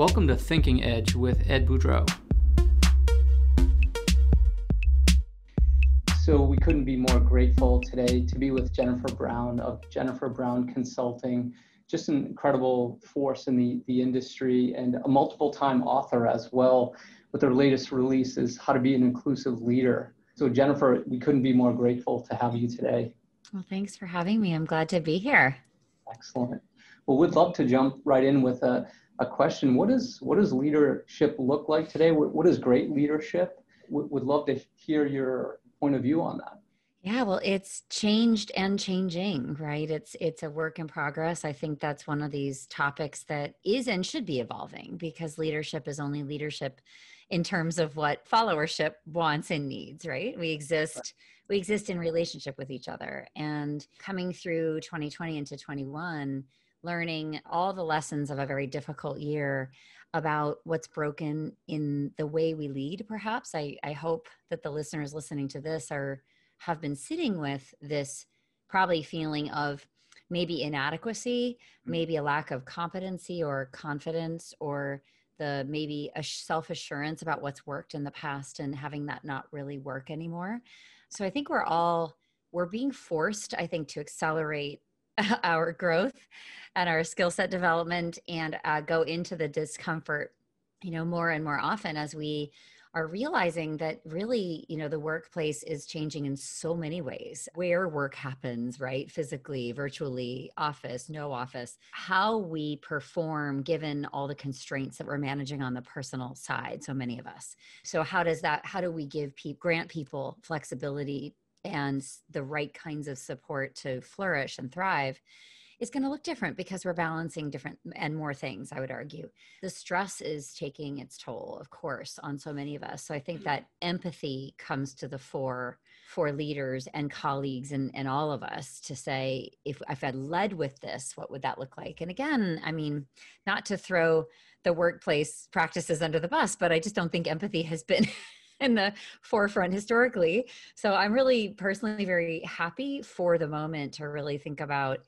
Welcome to Thinking Edge with Ed Boudreau. So, we couldn't be more grateful today to be with Jennifer Brown of Jennifer Brown Consulting, just an incredible force in the, the industry and a multiple time author as well. With her latest release is How to Be an Inclusive Leader. So, Jennifer, we couldn't be more grateful to have you today. Well, thanks for having me. I'm glad to be here. Excellent. Well, we'd love to jump right in with a, a question. What is what does leadership look like today? what, what is great leadership? would love to hear your point of view on that. Yeah, well, it's changed and changing, right? It's it's a work in progress. I think that's one of these topics that is and should be evolving because leadership is only leadership in terms of what followership wants and needs, right? We exist we exist in relationship with each other. And coming through 2020 into 21, learning all the lessons of a very difficult year about what's broken in the way we lead perhaps i, I hope that the listeners listening to this are have been sitting with this probably feeling of maybe inadequacy mm. maybe a lack of competency or confidence or the maybe a self-assurance about what's worked in the past and having that not really work anymore so i think we're all we're being forced i think to accelerate our growth and our skill set development and uh, go into the discomfort you know more and more often as we are realizing that really you know the workplace is changing in so many ways. Where work happens right? Physically virtually office no office. How we perform given all the constraints that we're managing on the personal side so many of us. So how does that how do we give people grant people flexibility and the right kinds of support to flourish and thrive is going to look different because we're balancing different and more things, I would argue. The stress is taking its toll, of course, on so many of us. So I think mm-hmm. that empathy comes to the fore for leaders and colleagues and, and all of us to say, if, if I led with this, what would that look like? And again, I mean, not to throw the workplace practices under the bus, but I just don't think empathy has been in the forefront historically. So I'm really personally very happy for the moment to really think about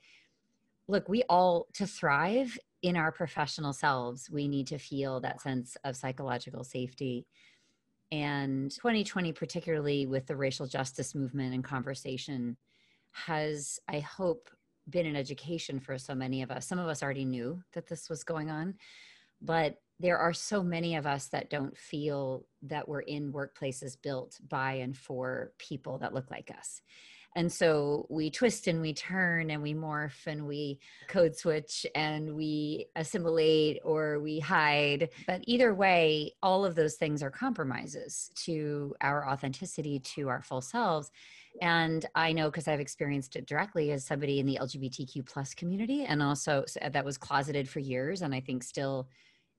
look, we all, to thrive in our professional selves, we need to feel that sense of psychological safety. And 2020, particularly with the racial justice movement and conversation, has, I hope, been an education for so many of us. Some of us already knew that this was going on, but there are so many of us that don't feel that we're in workplaces built by and for people that look like us. And so we twist and we turn and we morph and we code switch and we assimilate or we hide. But either way, all of those things are compromises to our authenticity, to our full selves. And I know because I've experienced it directly as somebody in the LGBTQ plus community and also that was closeted for years and I think still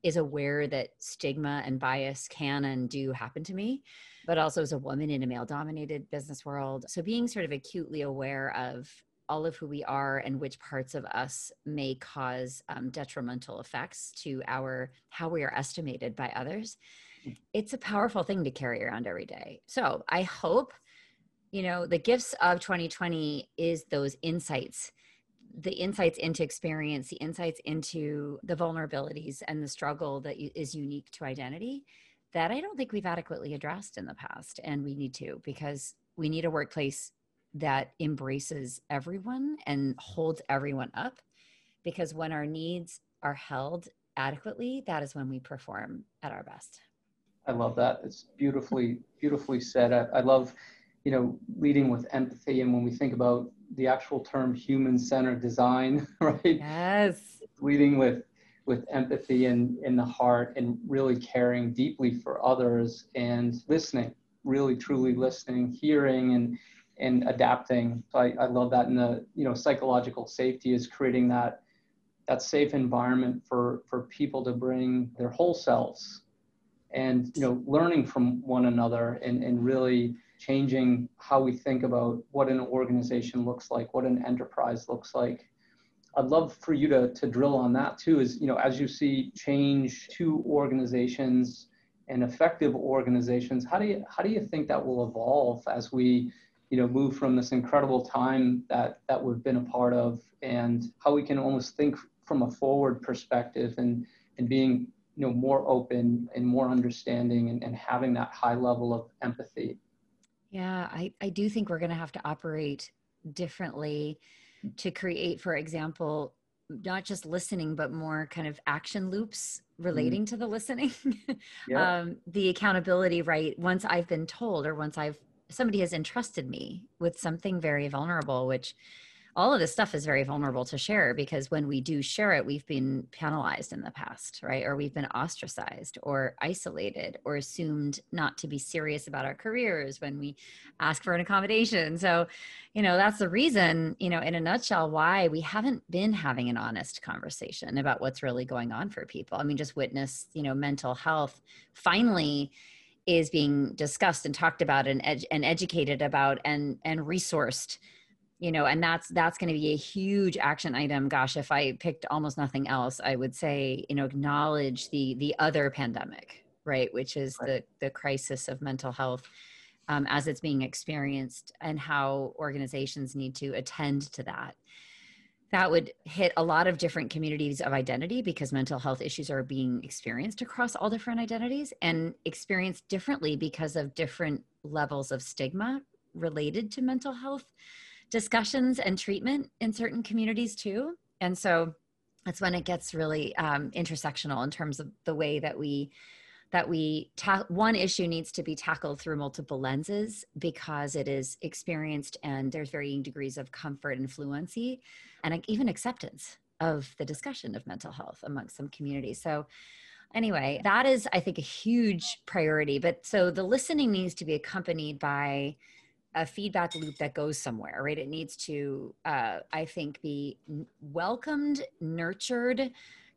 is aware that stigma and bias can and do happen to me, but also as a woman in a male dominated business world. So being sort of acutely aware of all of who we are and which parts of us may cause um, detrimental effects to our how we are estimated by others mm. it's a powerful thing to carry around every day so i hope you know the gifts of 2020 is those insights the insights into experience, the insights into the vulnerabilities and the struggle that is unique to identity that I don't think we've adequately addressed in the past. And we need to because we need a workplace that embraces everyone and holds everyone up. Because when our needs are held adequately, that is when we perform at our best. I love that. It's beautifully, beautifully said. I, I love, you know, leading with empathy. And when we think about the actual term human-centered design, right? Yes. Leading with with empathy and in the heart and really caring deeply for others and listening, really truly listening, hearing and and adapting. So I, I love that. And the you know psychological safety is creating that that safe environment for for people to bring their whole selves and you know learning from one another and, and really changing how we think about what an organization looks like, what an enterprise looks like. I'd love for you to, to drill on that too, is, you know, as you see change to organizations and effective organizations, how do you, how do you think that will evolve as we, you know, move from this incredible time that, that we've been a part of and how we can almost think from a forward perspective and, and being you know more open and more understanding and, and having that high level of empathy yeah i, I do think we're going to have to operate differently to create for example not just listening but more kind of action loops mm-hmm. relating mm to the listening yeah. um, the accountability right once i've been told or once i've somebody has entrusted me with something very vulnerable which all of this stuff is very vulnerable to share because when we do share it, we've been penalized in the past, right? Or we've been ostracized or isolated or assumed not to be serious about our careers when we ask for an accommodation. So, you know, that's the reason, you know, in a nutshell, why we haven't been having an honest conversation about what's really going on for people. I mean, just witness, you know, mental health finally is being discussed and talked about and, ed- and educated about and and resourced you know and that's that's going to be a huge action item. Gosh if i picked almost nothing else i would say you know acknowledge the the other pandemic right which is right. the the crisis of mental health um, as it's being experienced and how organizations need to attend to that. That would hit a lot of different communities of identity because mental health issues are being experienced across all different identities and experienced differently because of different levels of stigma related to mental health discussions and treatment in certain communities too. And so that's when it gets really um, intersectional in terms of the way that we that we ta- one issue needs to be tackled through multiple lenses because it is experienced and there's varying degrees of comfort and fluency and even acceptance of the discussion of mental health amongst some communities so anyway that is i think a huge priority but so the listening needs to be accompanied by a feedback loop that goes somewhere, right? It needs to, uh, I think, be welcomed, nurtured,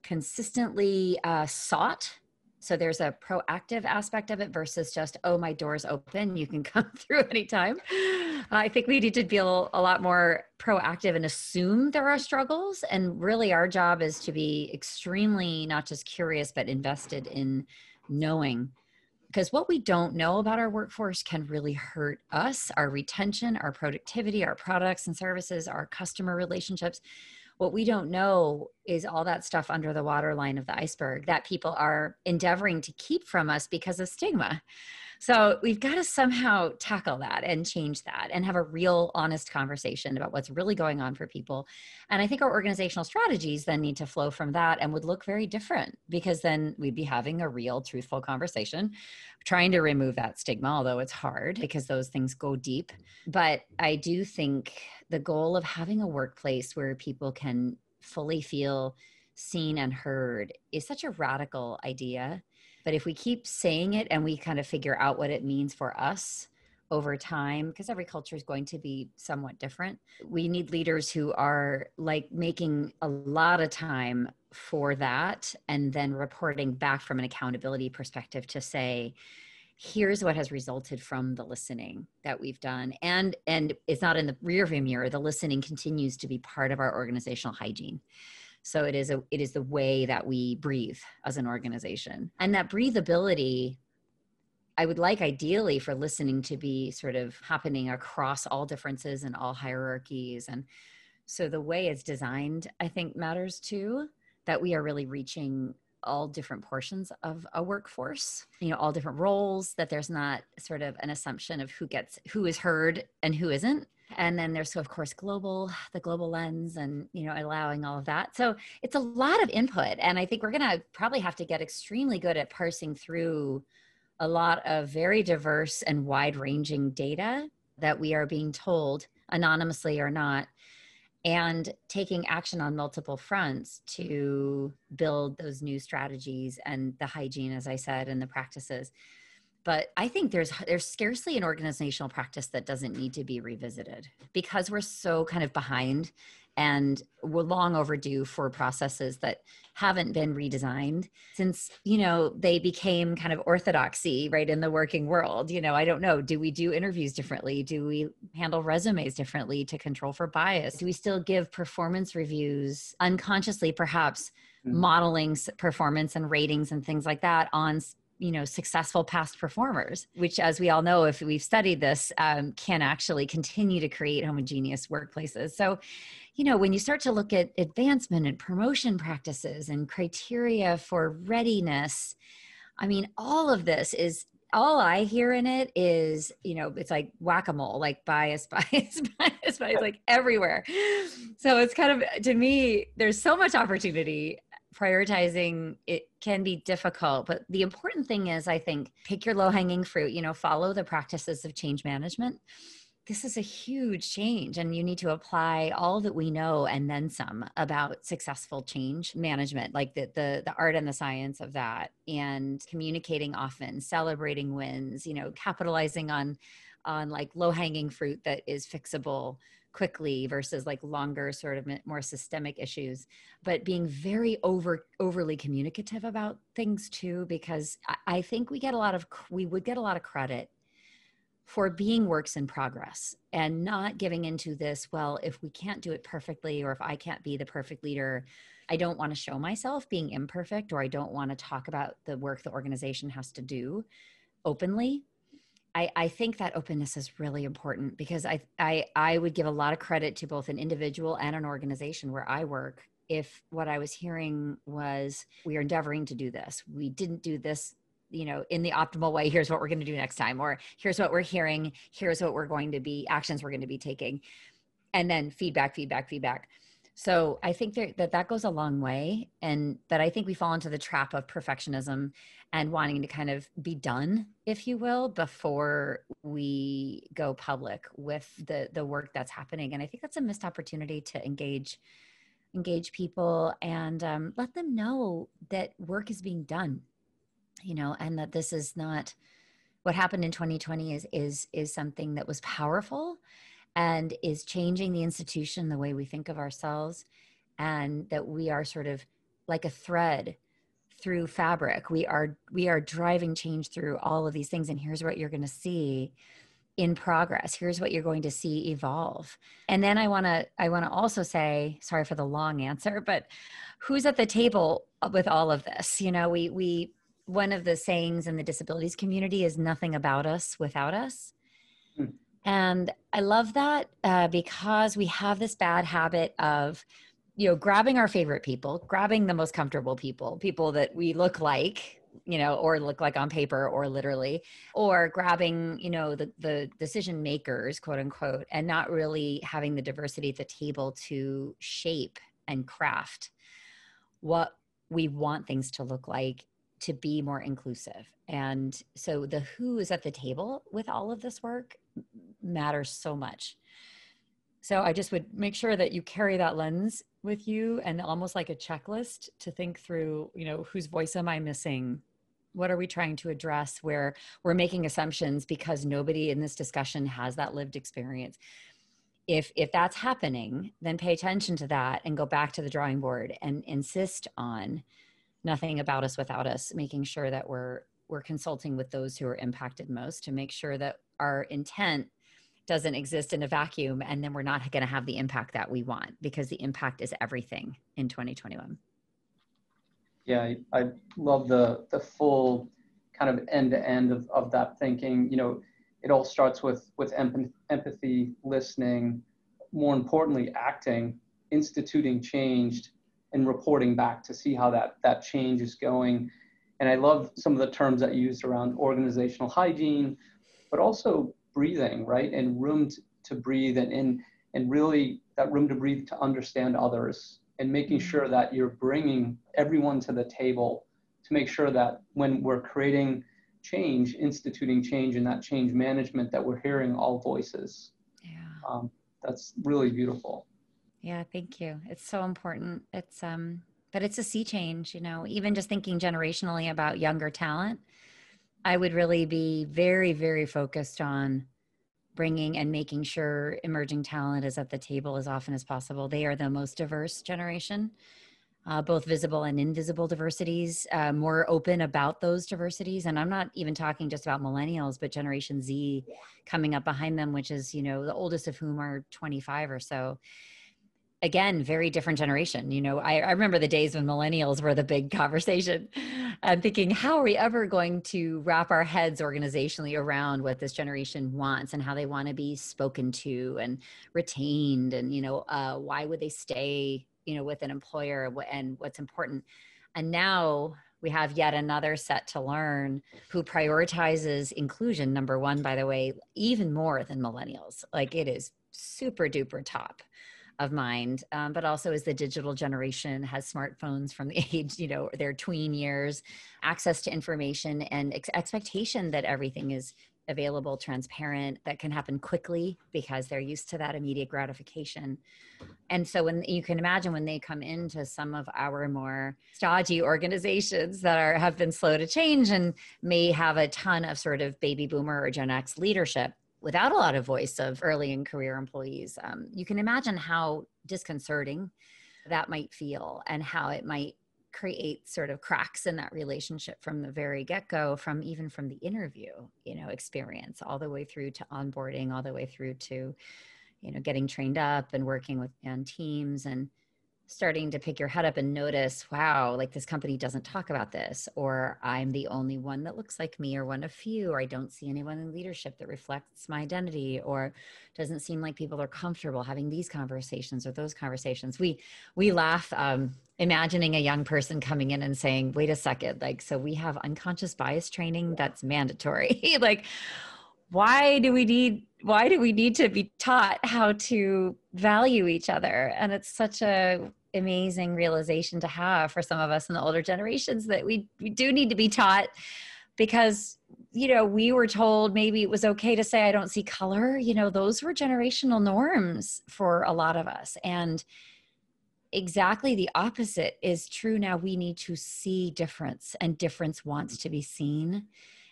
consistently uh, sought. So there's a proactive aspect of it versus just, oh, my door's open, you can come through anytime. I think we need to be a, a lot more proactive and assume there are struggles. And really, our job is to be extremely not just curious, but invested in knowing because what we don't know about our workforce can really hurt us, our retention, our productivity, our products and services, our customer relationships. What we don't know is all that stuff under the waterline of the iceberg that people are endeavoring to keep from us because of stigma. So we've got to somehow tackle that and change that and have a real honest conversation about what's really going on for people. And I think our organizational strategies then need to flow from that and would look very different because then we'd be having a real, truthful conversation, trying to remove that stigma, although it's hard because those things go deep. But I do think the goal of having a workplace where people can fully feel seen and heard is such a radical idea but if we keep saying it and we kind of figure out what it means for us over time, because every culture is going to be somewhat different, we need leaders who are like making a lot of time for that and then reporting back from an accountability perspective to say, here's what has resulted from the listening that we've done. And and it's not in the rear view mirror the listening continues to be part of our organizational hygiene so it is a it is the way that we breathe as an organization. And that breathability I would like ideally for listening to be sort of happening across all differences and all hierarchies and so the way it's designed I think matters too that we are really reaching all different portions of a workforce you know all different roles that there's not sort of an assumption of who gets who is heard and who isn't and then there's of course global the global lens and you know allowing all of that. So it's a lot of input and i think we're going to probably have to get extremely good at parsing through a lot of very diverse and wide ranging data that we are being told anonymously or not and taking action on multiple fronts to build those new strategies and the hygiene as i said and the practices but i think there's there's scarcely an organizational practice that doesn't need to be revisited because we're so kind of behind and we're long overdue for processes that haven't been redesigned since you know they became kind of orthodoxy right in the working world. You know i don't know do we do interviews differently? Do we handle resumes differently to control for bias? Do we still give performance reviews unconsciously perhaps mm-hmm. modeling performance and ratings and things like that on you know successful past performers which as we all know if we've studied this um, can actually continue to create homogeneous workplaces so you know when you start to look at advancement and promotion practices and criteria for readiness i mean all of this is all I hear in it is, you know, it's like whack a mole, like bias, bias, bias, bias, like everywhere. So it's kind of, to me, there's so much opportunity prioritizing it can be difficult but the important thing is i think pick your low hanging fruit you know follow the practices of change management. This is a huge change and you need to apply all that we know and then some about successful change management like the the, the art and the science of that and communicating often celebrating wins you know capitalizing on on like low hanging fruit that is fixable quickly versus like longer sort of more systemic issues but being very over overly communicative about things too because I, think we get a lot of we would get a lot of credit for being works in progress and not giving into this well if we can't do it perfectly or if i can't be the perfect leader i don't want to show myself being imperfect or i don't want to talk about the work the organization has to do openly I, I think that openness is really important because I, I I would give a lot of credit to both an individual and an organization where I work if what I was hearing was we are endeavoring to do this. We didn't do this, you know, in the optimal way. Here's what we're going to do next time, or here's what we're hearing. Here's what we're going to be actions we're going to be taking, and then feedback, feedback, feedback. So I think there, that that goes a long way, and that I think we fall into the trap of perfectionism and wanting to kind of be done, if you will, before we go public with the the work that's happening. And I think that's a missed opportunity to engage engage people and um, let them know that work is being done, you know, and that this is not what happened in 2020 is is is something that was powerful and is changing the institution the way we think of ourselves and that we are sort of like a thread through fabric. We are we are driving change through all of these things and here's what you're going to see in progress. Here's what you're going to see evolve. And then i want to i want to also say sorry for the long answer but who's at the table with all of this? You know we we one of the sayings in the disabilities community is nothing about us without us. And I love that uh, because we have this bad habit of, you know, grabbing our favorite people, grabbing the most comfortable people, people that we look like, you know, or look like on paper or literally, or grabbing, you know, the, the decision makers, quote unquote, and not really having the diversity at the table to shape and craft what we want things to look like to be more inclusive. And so the who is at the table with all of this work matters so much. So I just would make sure that you carry that lens with you and almost like a checklist to think through, you know, whose voice am I missing? What are we trying to address where we're making assumptions because nobody in this discussion has that lived experience? If if that's happening, then pay attention to that and go back to the drawing board and insist on nothing about us without us, making sure that we're we're consulting with those who are impacted most to make sure that our intent doesn't exist in a vacuum and then we're not going to have the impact that we want because the impact is everything in 2021 yeah i, I love the the full kind of end to end of, of that thinking. You know it all starts with with empathy listening more importantly acting instituting changed and reporting back to see how that that change is going. And i love some of the terms that you used around organizational hygiene but also breathing, right? And room to, to breathe and, and, and really that room to breathe to understand others and making sure mm-hmm. that you're bringing everyone to the table to make sure that when we're creating change, instituting change and that change management, that we're hearing all voices. Yeah. Um, that's really beautiful. Yeah, thank you. It's so important. It's um but it's a sea change, you know, even just thinking generationally about younger talent I would really be very, very focused on bringing and making sure emerging talent is at the table as often as possible. They are the most diverse generation, uh, both visible and invisible diversities, uh, more open about those diversities. And I'm not even talking just about millennials, but Generation Z coming up behind them, which is, you know, the oldest of whom are 25 or so. Again very different generation you know I, I, remember the days when millennials were the big conversation. I'm thinking how are we ever going to wrap our heads organizationally around what this generation wants and how they want to be spoken to and retained and you know uh, why would they stay you know with an employer and what's important? And now we have yet another set to learn who prioritizes inclusion number one by the way even more than millennials. Like it is super duper top of mind um, but also as the digital generation has smartphones from the age you know their tween years access to information and ex- expectation that everything is available transparent that can happen quickly because they're used to that immediate gratification. And so when you can imagine when they come into some of our more stodgy organizations that are have been slow to change and may have a ton of sort of baby boomer or gen x leadership without a lot of voice of early and career employees, um, you can imagine how disconcerting that might feel and how it might create sort of cracks in that relationship from the very get-go from even from the interview you know experience all the way through to onboarding all the way through to you know getting trained up and working with on teams and starting to pick your head up and notice, wow, like this company doesn't talk about this, or I'm the only one that looks like me, or one of few, or I don't see anyone in leadership that reflects my identity, or doesn't seem like people are comfortable having these conversations or those conversations. We we laugh um, imagining a young person coming in and saying, "Wait a second, like so we have unconscious bias training that's mandatory." like why do we need why do we need to be taught how to value each other? And it's such a amazing realization to have for some of us in the older generations that we, we do need to be taught because you know we were told maybe it was okay to say i don't see color. You know those were generational norms for a lot of us. And exactly the opposite is true now. We need to see difference and difference wants to be seen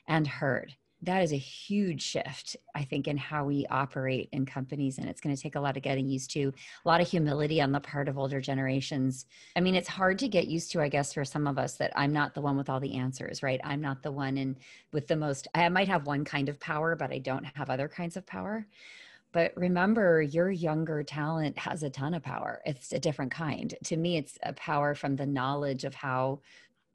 and heard that is a huge shift i think in how we operate in companies and it's going to take a lot of getting used to a lot of humility on the part of older generations. I mean it's hard to get used to i guess for some of us that i'm not the one with all the answers right? I'm not the one in with the most i might have one kind of power but i don't have other kinds of power. But remember your younger talent has a ton of power. It's a different kind. To me it's a power from the knowledge of how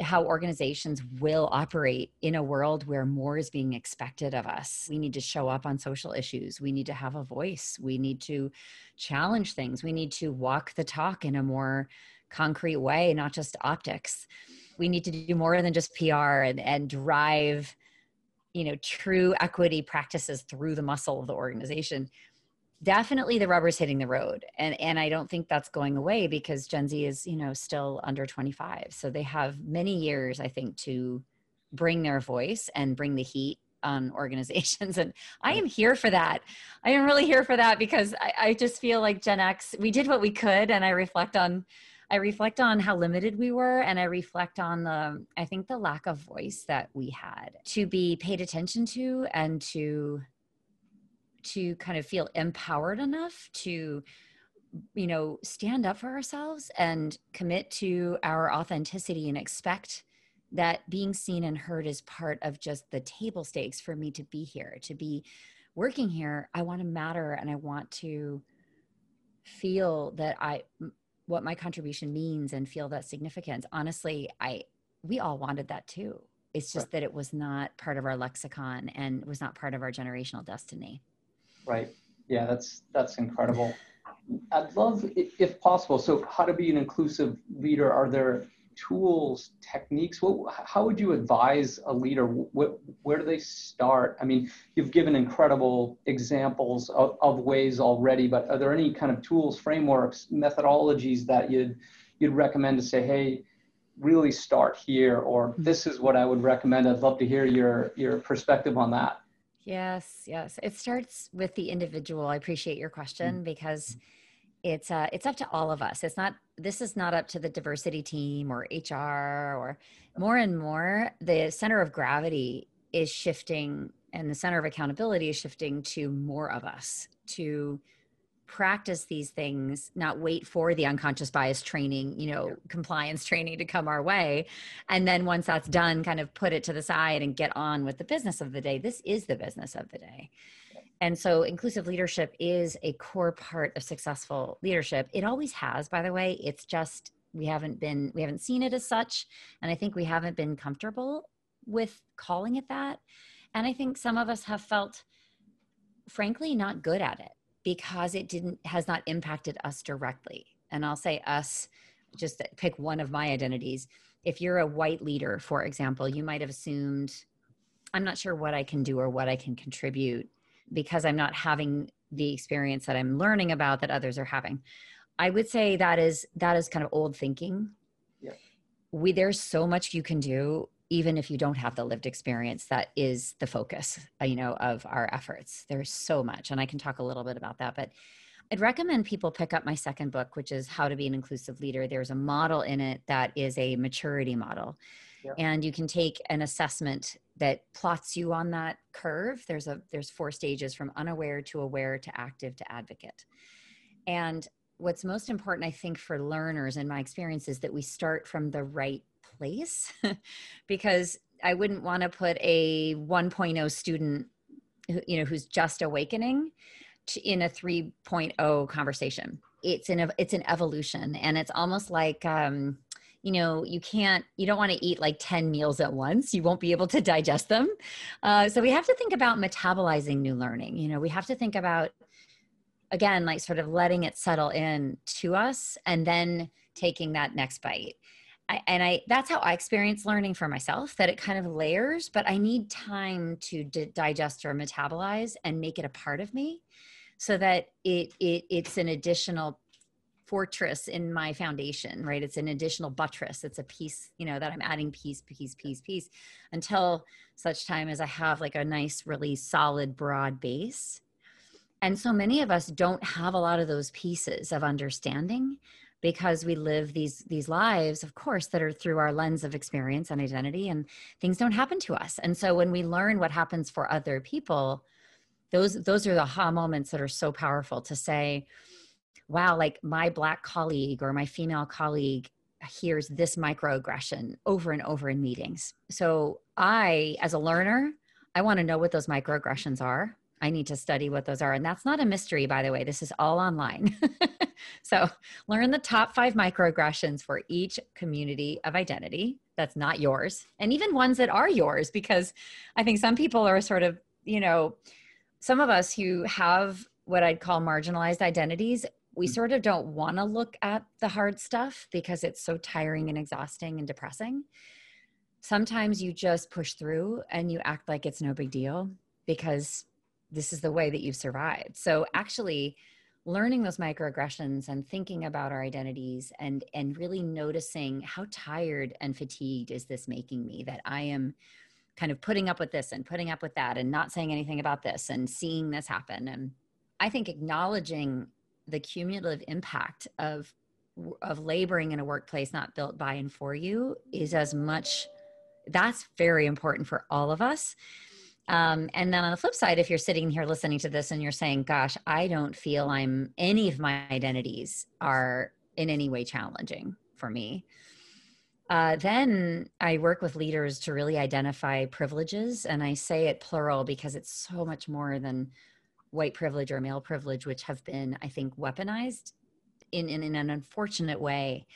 how organizations will operate in a world where more is being expected of us. We need to show up on social issues. We need to have a voice. We need to challenge things. We need to walk the talk in a more concrete way, not just optics. We need to do more than just PR and, and drive you know true equity practices through the muscle of the organization definitely the rubber's hitting the road and and i don't think that's going away because gen z is you know still under 25 so they have many years i think to bring their voice and bring the heat on organizations and i am here for that. I am really here for that because I, I just feel like gen x we did what we could and i reflect on i reflect on how limited we were and i reflect on the i think the lack of voice that we had to be paid attention to and to to kind of feel empowered enough to you know stand up for ourselves and commit to our authenticity and expect that being seen and heard is part of just the table stakes for me to be here to be working here. I want to matter and i want to feel that i what my contribution means and feel that significance. Honestly i we all wanted that too. It's just right. that it was not part of our lexicon and was not part of our generational destiny Right. Yeah, that's that's incredible. I'd love, if possible. So, how to be an inclusive leader? Are there tools, techniques? What, how would you advise a leader? What, where do they start? I mean, you've given incredible examples of, of ways already, but are there any kind of tools, frameworks, methodologies that you'd you'd recommend to say, hey, really start here, or mm-hmm. this is what I would recommend? I'd love to hear your your perspective on that. Yes, yes. It starts with the individual. I appreciate your question mm-hmm. because it's uh it's up to all of us. It's not this is not up to the diversity team or HR or more and more the center of gravity is shifting and the center of accountability is shifting to more of us to practice these things not wait for the unconscious bias training you know compliance training to come our way and then once that's done kind of put it to the side and get on with the business of the day this is the business of the day And so inclusive leadership is a core part of successful leadership. It always has, by the way. It's just we haven't been we haven't seen it as such and I think we haven't been comfortable with calling it that. And I think some of us have felt frankly not good at it because it didn't has not impacted us directly. And I'll say us just pick one of my identities. If you're a white leader, for example, you might have assumed I'm not sure what I can do or what I can contribute because I'm not having the experience that I'm learning about that others are having. I would say that is that is kind of old thinking. Yeah. We there's so much you can do even if you don't have the lived experience that is the focus uh, you know of our efforts. There's so much and i can talk a little bit about that but i'd recommend people pick up my second book which is how to be an inclusive leader. There's a model in it that is a maturity model. And you can take an assessment that plots you on that curve. There's a there's four stages from unaware to aware to active to advocate. And what's most important i think for learners in my experience is that we start from the right place because i wouldn't want to put a 1.0 student you know who's just awakening to, in a 3.0 conversation. It's an it's an evolution and it's almost like um you know you can't you don't want to eat like 10 meals at once. You won't be able to digest them. Uh, so we have to think about metabolizing new learning you know we have to think about again like sort of letting it settle in to us and then taking that next bite I, and i that's how i experience learning for myself that it kind of layers but i need time to digest or metabolize and make it a part of me so that it, it it's an additional fortress in my foundation, right? It's an additional buttress. It's a piece, you know, that I'm adding piece, piece, piece, piece until such time as I have like a nice, really solid, broad base. And so many of us don't have a lot of those pieces of understanding because we live these these lives of course that are through our lens of experience and identity and things don't happen to us and so when we learn what happens for other people those those are the aha moments that are so powerful to say wow, like my black colleague or my female colleague hears this microaggression over and over in meetings. So I, as a learner, I want to know what those microaggressions are. I need to study what those are. And that's not a mystery, by the way. This is all online. so learn the top five microaggressions for each community of identity that's not yours, and even ones that are yours, because I think some people are sort of, you know, some of us who have what I'd call marginalized identities we mm. sort of don't want to look at the hard stuff because it's so tiring and exhausting and depressing. Sometimes you just push through and you act like it's no big deal because this is the way that you've survived. So actually learning those microaggressions and thinking about our identities and and really noticing how tired and fatigued is this making me that I am kind of putting up with this and putting up with that and not saying anything about this and seeing this happen. And I think acknowledging the cumulative impact of of laboring in a workplace not built by and for you is as much that's very important for all of us um, and then on the flip side if you're sitting here listening to this and you're saying gosh i don't feel i'm any of my identities are in any way challenging for me uh, then I work with leaders to really identify privileges, and I say it plural because it's so much more than white privilege or male privilege, which have been, I think, weaponized in, in, in an unfortunate way.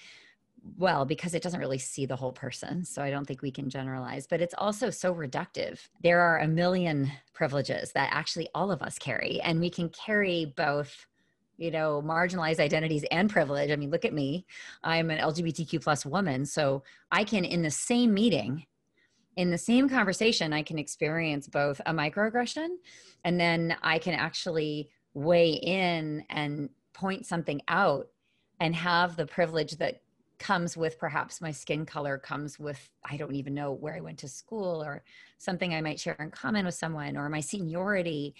Well, because it doesn't really see the whole person. So I don't think we can generalize, but it's also so reductive. There are a million privileges that actually all of us carry, and we can carry both you know marginalized identities and privilege i mean look at me i'm an lgbtq plus woman so i can in the same meeting in the same conversation, I can experience both a microaggression and then I can actually weigh in and point something out and have the privilege that comes with perhaps my skin color comes with i don't even know where i went to school or something i might share in common with someone or my seniority.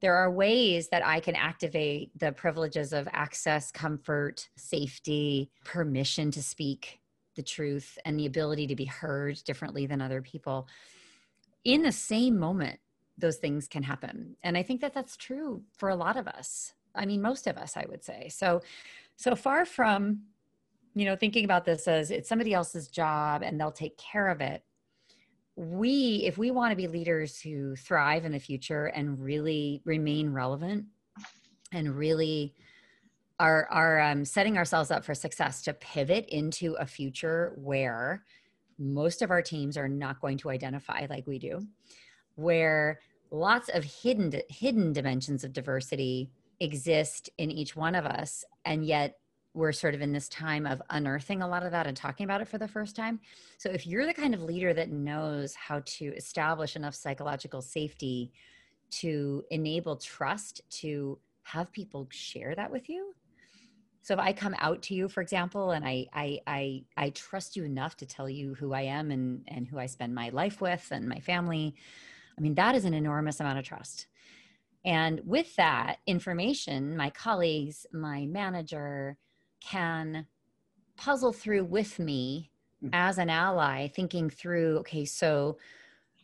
There are ways that i can activate the privileges of access comfort safety permission to speak the truth and the ability to be heard differently than other people. In the same moment those things can happen. And i think that that's true for a lot of us. I mean most of us i would say. So so far from you know thinking about this as it's somebody else's job and they'll take care of it. We if we want to be leaders who thrive in the future and really remain relevant and really are are um, setting ourselves up for success to pivot into a future where most of our teams are not going to identify like we do where lots of hidden hidden dimensions of diversity exist in each one of us and yet we're sort of in this time of unearthing a lot of that and talking about it for the first time. So if you're the kind of leader that knows how to establish enough psychological safety to enable trust to have people share that with you. So if I come out to you, for example, and I I I, I trust you enough to tell you who I am and and who I spend my life with and my family, I mean that is an enormous amount of trust. And with that information, my colleagues, my manager, can puzzle through with me mm. as an ally, thinking through, okay, so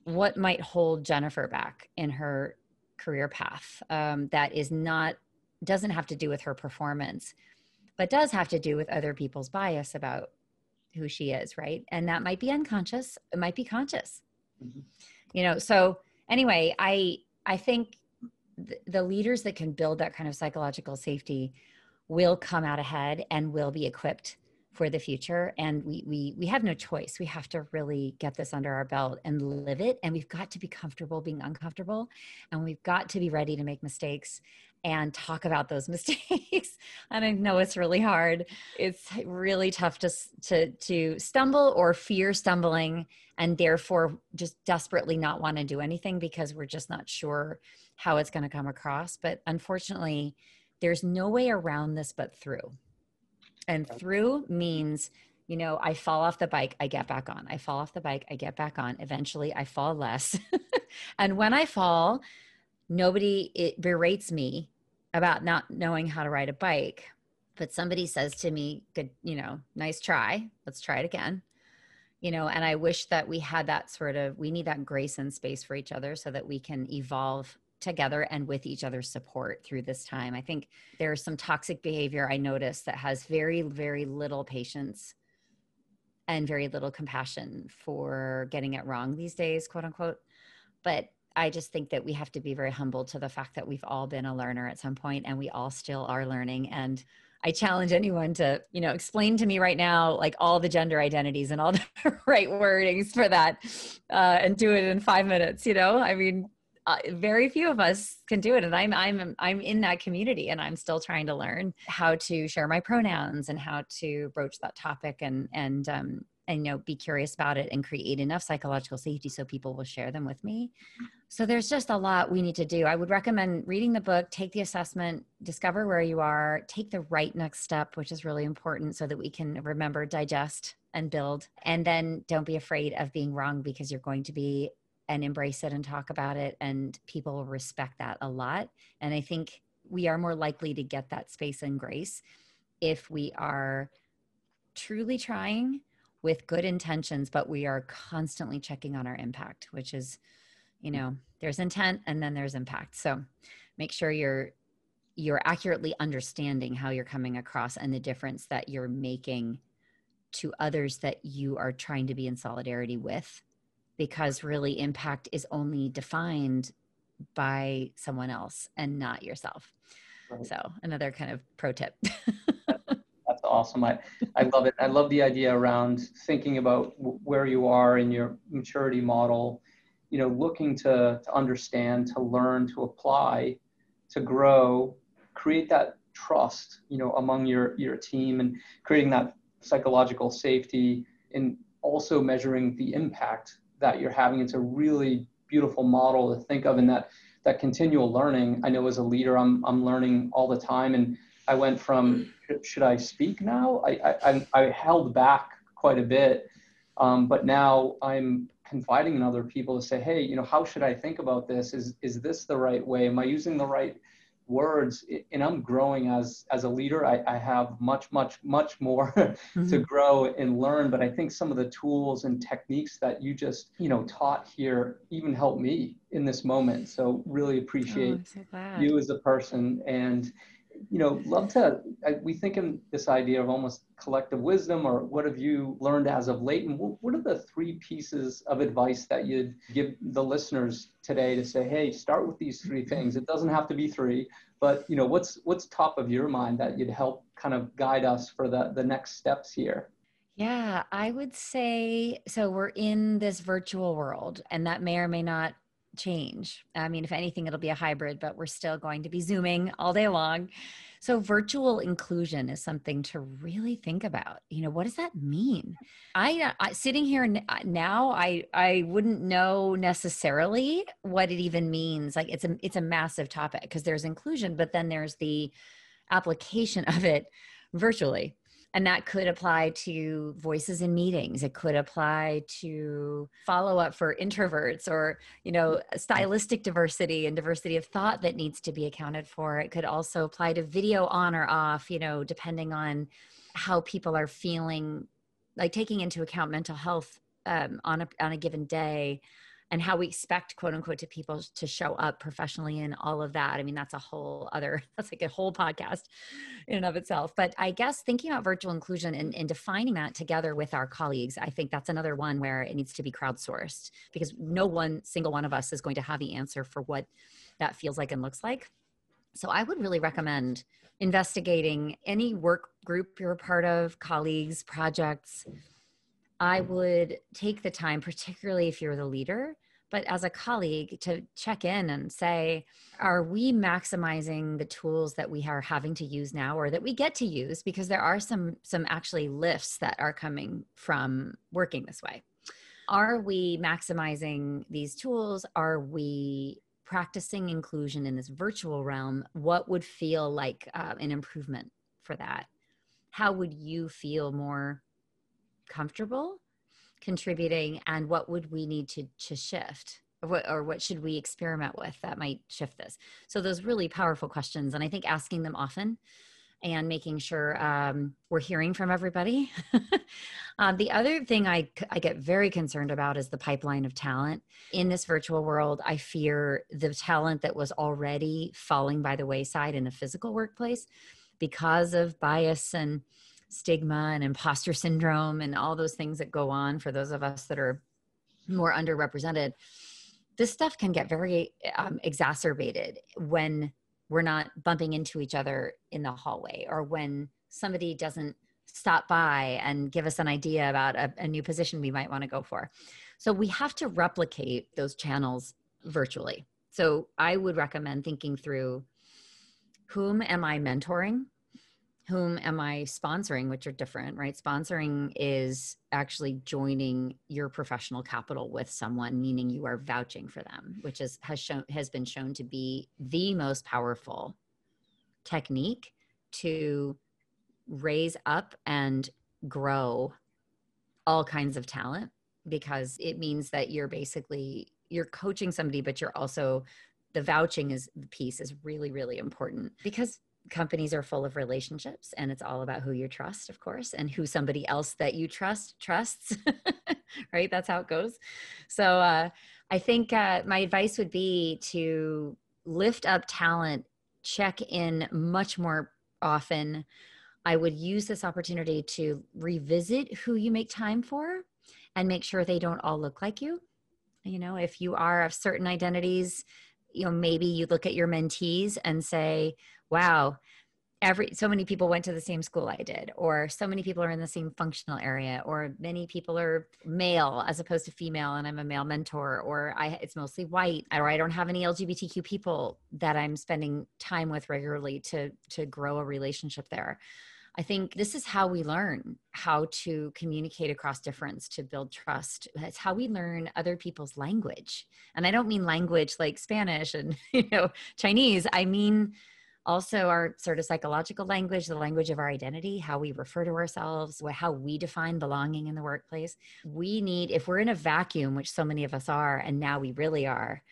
what might hold Jennifer back in her career path um, that is not, doesn't have to do with her performance, but does have to do with other people's bias about who she is, right? And that might be unconscious, it might be conscious. Mm-hmm. You know, so anyway, I I think th- the leaders that can build that kind of psychological safety will come out ahead and will be equipped for the future. And we we we have no choice. We have to really get this under our belt and live it. And we've got to be comfortable being uncomfortable. And we've got to be ready to make mistakes and talk about those mistakes. And i know it's really hard. It's really tough to to to stumble or fear stumbling and therefore just desperately not want to do anything because we're just not sure how it's going to come across. But unfortunately there's no way around this but through. And through means, you know, I fall off the bike, I get back on. I fall off the bike, I get back on. Eventually, I fall less. and when I fall, nobody it berates me about not knowing how to ride a bike. But somebody says to me, good, you know, nice try. Let's try it again. You know, and I wish that we had that sort of, we need that grace and space for each other so that we can evolve together and with each other's support through this time. I think there's some toxic behavior I noticed that has very, very little patience and very little compassion for getting it wrong these days, quote unquote. But I just think that we have to be very humble to the fact that we've all been a learner at some point and we all still are learning. And I challenge anyone to, you know, explain to me right now, like all the gender identities and all the right wordings for that, uh, and do it in five minutes. You know, I mean, uh, very few of us can do it. And i'm i'm i'm in that community and i'm still trying to learn how to share my pronouns and how to broach that topic and and um and you know be curious about it and create enough psychological safety so people will share them with me. So there's just a lot we need to do. I would recommend reading the book take the assessment discover where you are take the right next step which is really important so that we can remember digest and build. And then don't be afraid of being wrong because you're going to be and embrace it and talk about it and people respect that a lot. And i think we are more likely to get that space and grace if we are truly trying with good intentions but we are constantly checking on our impact which is you know there's intent and then there's impact. So make sure you're you're accurately understanding how you're coming across and the difference that you're making to others that you are trying to be in solidarity with because really impact is only defined by someone else and not yourself. Right. So another kind of pro tip. That's awesome. I, I love it. I love the idea around thinking about w- where you are in your maturity model, you know, looking to, to understand, to learn, to apply, to grow, create that trust, you know, among your, your team and creating that psychological safety and also measuring the impact that you're having. It's a really beautiful model to think of in that that continual learning. I know as a leader, I'm I'm learning all the time, and I went from should I speak now? I I, I held back quite a bit, um, but now I'm confiding in other people to say, hey, you know, how should I think about this? Is is this the right way? Am I using the right words and i'm growing as as a leader i, I have much much much more mm-hmm. to grow and learn but i think some of the tools and techniques that you just you know taught here even help me in this moment so really appreciate oh, so you as a person and you know, love to, I, we think in this idea of almost collective wisdom or what have you learned as of late? And what, what are the three pieces of advice that you'd give the listeners today to say, hey, start with these three things? It doesn't have to be three, but you know, what's what's top of your mind that you'd help kind of guide us for the, the next steps here? Yeah, I would say so. We're in this virtual world, and that may or may not change. I mean, if anything, it'll be a hybrid, but we're still going to be Zooming all day long. So, virtual inclusion is something to really think about. You know, what does that mean? I, I sitting here uh, now, I I wouldn't know necessarily what it even means. Like, it's a it's a massive topic because there's inclusion, but then there's the application of it virtually and that could apply to voices in meetings. It could apply to follow up for introverts or you know stylistic diversity and diversity of thought that needs to be accounted for. It could also apply to video on or off you know depending on how people are feeling like taking into account mental health um, on a on a given day and how we expect quote unquote to people to show up professionally and all of that. I mean that's a whole other that's like a whole podcast in and of itself. But i guess thinking about virtual inclusion and, and defining that together with our colleagues i think that's another one where it needs to be crowdsourced because no one single one of us is going to have the answer for what that feels like and looks like. So i would really recommend investigating any work group you're a part of colleagues projects I would take the time, particularly if you're the leader, but as a colleague, to check in and say, are we maximizing the tools that we are having to use now or that we get to use? Because there are some some actually lifts that are coming from working this way. Are we maximizing these tools? Are we practicing inclusion in this virtual realm? What would feel like uh, an improvement for that? How would you feel more comfortable contributing and what would we need to, to shift or what, or what should we experiment with that might shift this so those really powerful questions and i think asking them often and making sure um, we're hearing from everybody. um, the other thing I, I get very concerned about is the pipeline of talent. In this virtual world, I fear the talent that was already falling by the wayside in the physical workplace because of bias and stigma and imposter syndrome and all those things that go on for those of us that are more underrepresented this stuff can get very um, exacerbated when we're not bumping into each other in the hallway or when somebody doesn't stop by and give us an idea about a, a new position we might want to go for. So we have to replicate those channels virtually. So i would recommend thinking through whom am i mentoring whom am I sponsoring, which are different, right? Sponsoring is actually joining your professional capital with someone, meaning you are vouching for them, which is has shown has been shown to be the most powerful technique to raise up and grow all kinds of talent because it means that you're basically you're coaching somebody but you're also the vouching is the piece is really really important because companies are full of relationships and it's all about who you trust of course and who somebody else that you trust trusts right? That's how it goes. So uh, i think uh, my advice would be to lift up talent check in much more often. I would use this opportunity to revisit who you make time for and make sure they don't all look like you. You know if you are of certain identities you know maybe you look at your mentees and say wow every so many people went to the same school i did or so many people are in the same functional area or many people are male as opposed to female and i'm a male mentor or i it's mostly white or i don't have any lgbtq people that i'm spending time with regularly to to grow a relationship there. I think this is how we learn how to communicate across difference to build trust. It's how we learn other people's language. And i don't mean language like spanish and you know chinese. I mean also our sort of psychological language the language of our identity how we refer to ourselves how we define belonging in the workplace we need if we're in a vacuum which so many of us are and now we really are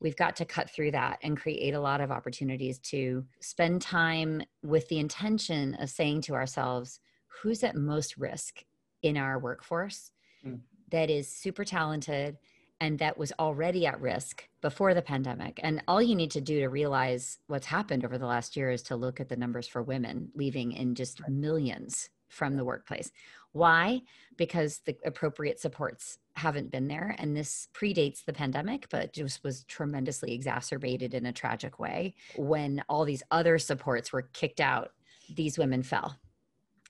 we've got to cut through that and create a lot of opportunities to spend time with the intention of saying to ourselves who's at most risk in our workforce mm. that is super talented and that was already at risk before the pandemic. And all you need to do to realize what's happened over the last year is to look at the numbers for women leaving in just millions from the workplace. Why? Because the appropriate supports haven't been there. And this predates the pandemic, but just was tremendously exacerbated in a tragic way. When all these other supports were kicked out, these women fell.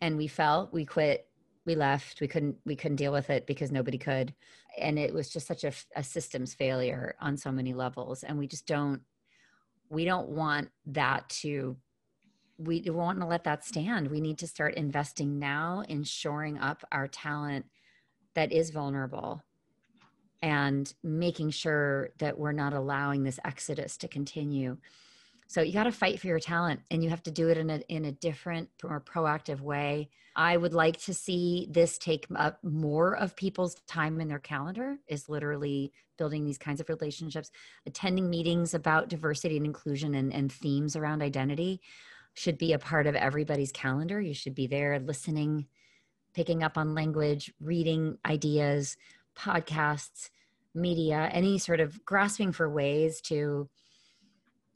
And we fell, we quit, we left we couldn't we couldn't deal with it because nobody could. And it was just such a, a systems failure on so many levels. And we just don't we don't want that to we don't want to let that stand. We need to start investing now in shoring up our talent that is vulnerable and making sure that we're not allowing this exodus to continue so you got to fight for your talent and you have to do it in a in a different more proactive way. I would like to see this take up more of people's time in their calendar is literally building these kinds of relationships, attending meetings about diversity and inclusion and, and themes around identity should be a part of everybody's calendar. You should be there listening, picking up on language, reading ideas, podcasts, media, any sort of grasping for ways to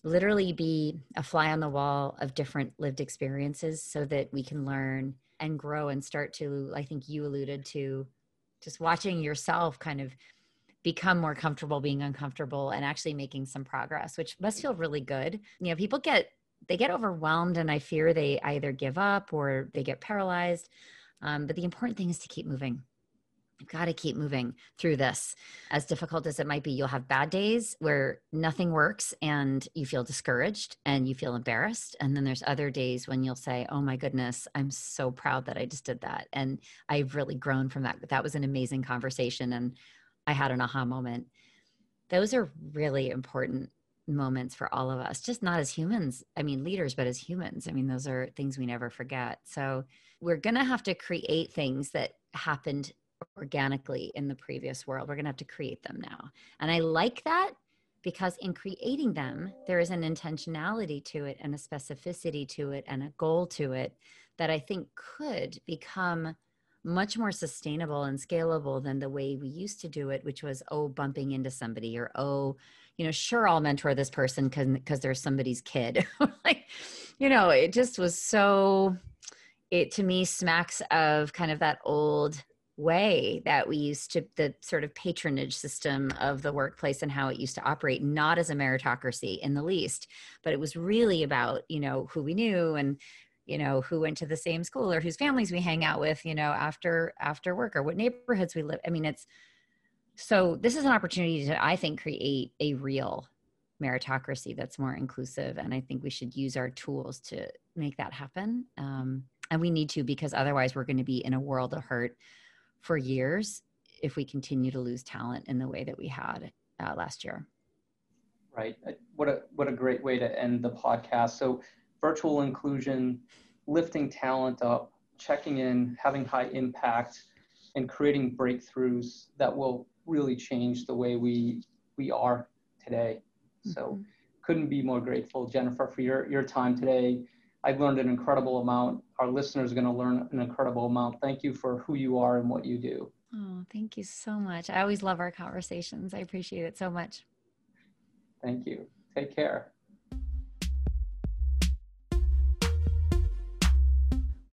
literally be a fly on the wall of different lived experiences so that we can learn and grow and start to i think you alluded to just watching yourself kind of become more comfortable being uncomfortable and actually making some progress which must feel really good. You know people get they get overwhelmed and i fear they either give up or they get paralyzed. Um, but the important thing is to keep moving You've got to keep moving through this. As difficult as it might be, you'll have bad days where nothing works and you feel discouraged and you feel embarrassed. And then there's other days when you'll say, Oh my goodness, I'm so proud that I just did that. And I've really grown from that. That was an amazing conversation. And I had an aha moment. Those are really important moments for all of us, just not as humans. I mean, leaders, but as humans. I mean, those are things we never forget. So we're going to have to create things that happened organically in the previous world. We're going to have to create them now. And I like that because in creating them, there is an intentionality to it and a specificity to it and a goal to it that I think could become much more sustainable and scalable than the way we used to do it, which was, oh, bumping into somebody or, oh, you know, sure, I'll mentor this person because they're somebody's kid. like, you know, it just was so, it to me smacks of kind of that old way that we used to the sort of patronage system of the workplace and how it used to operate not as a meritocracy in the least but it was really about you know who we knew and you know who went to the same school or whose families we hang out with you know after after work or what neighborhoods we live. I mean it's so this is an opportunity to i think create a real meritocracy that's more inclusive and i think we should use our tools to make that happen. Um, and we need to because otherwise we're going to be in a world of hurt for years if we continue to lose talent in the way that we had uh, last year. Right. Uh, what a what a great way to end the podcast. So virtual inclusion, lifting talent up, checking in, having high impact, and creating breakthroughs that will really change the way we we are today. Mm-hmm. So couldn't be more grateful, Jennifer, for your, your time today. I've learned an incredible amount. Our listeners are going to learn an incredible amount. Thank you for who you are and what you do. Oh, thank you so much. I always love our conversations. I appreciate it so much. Thank you. Take care.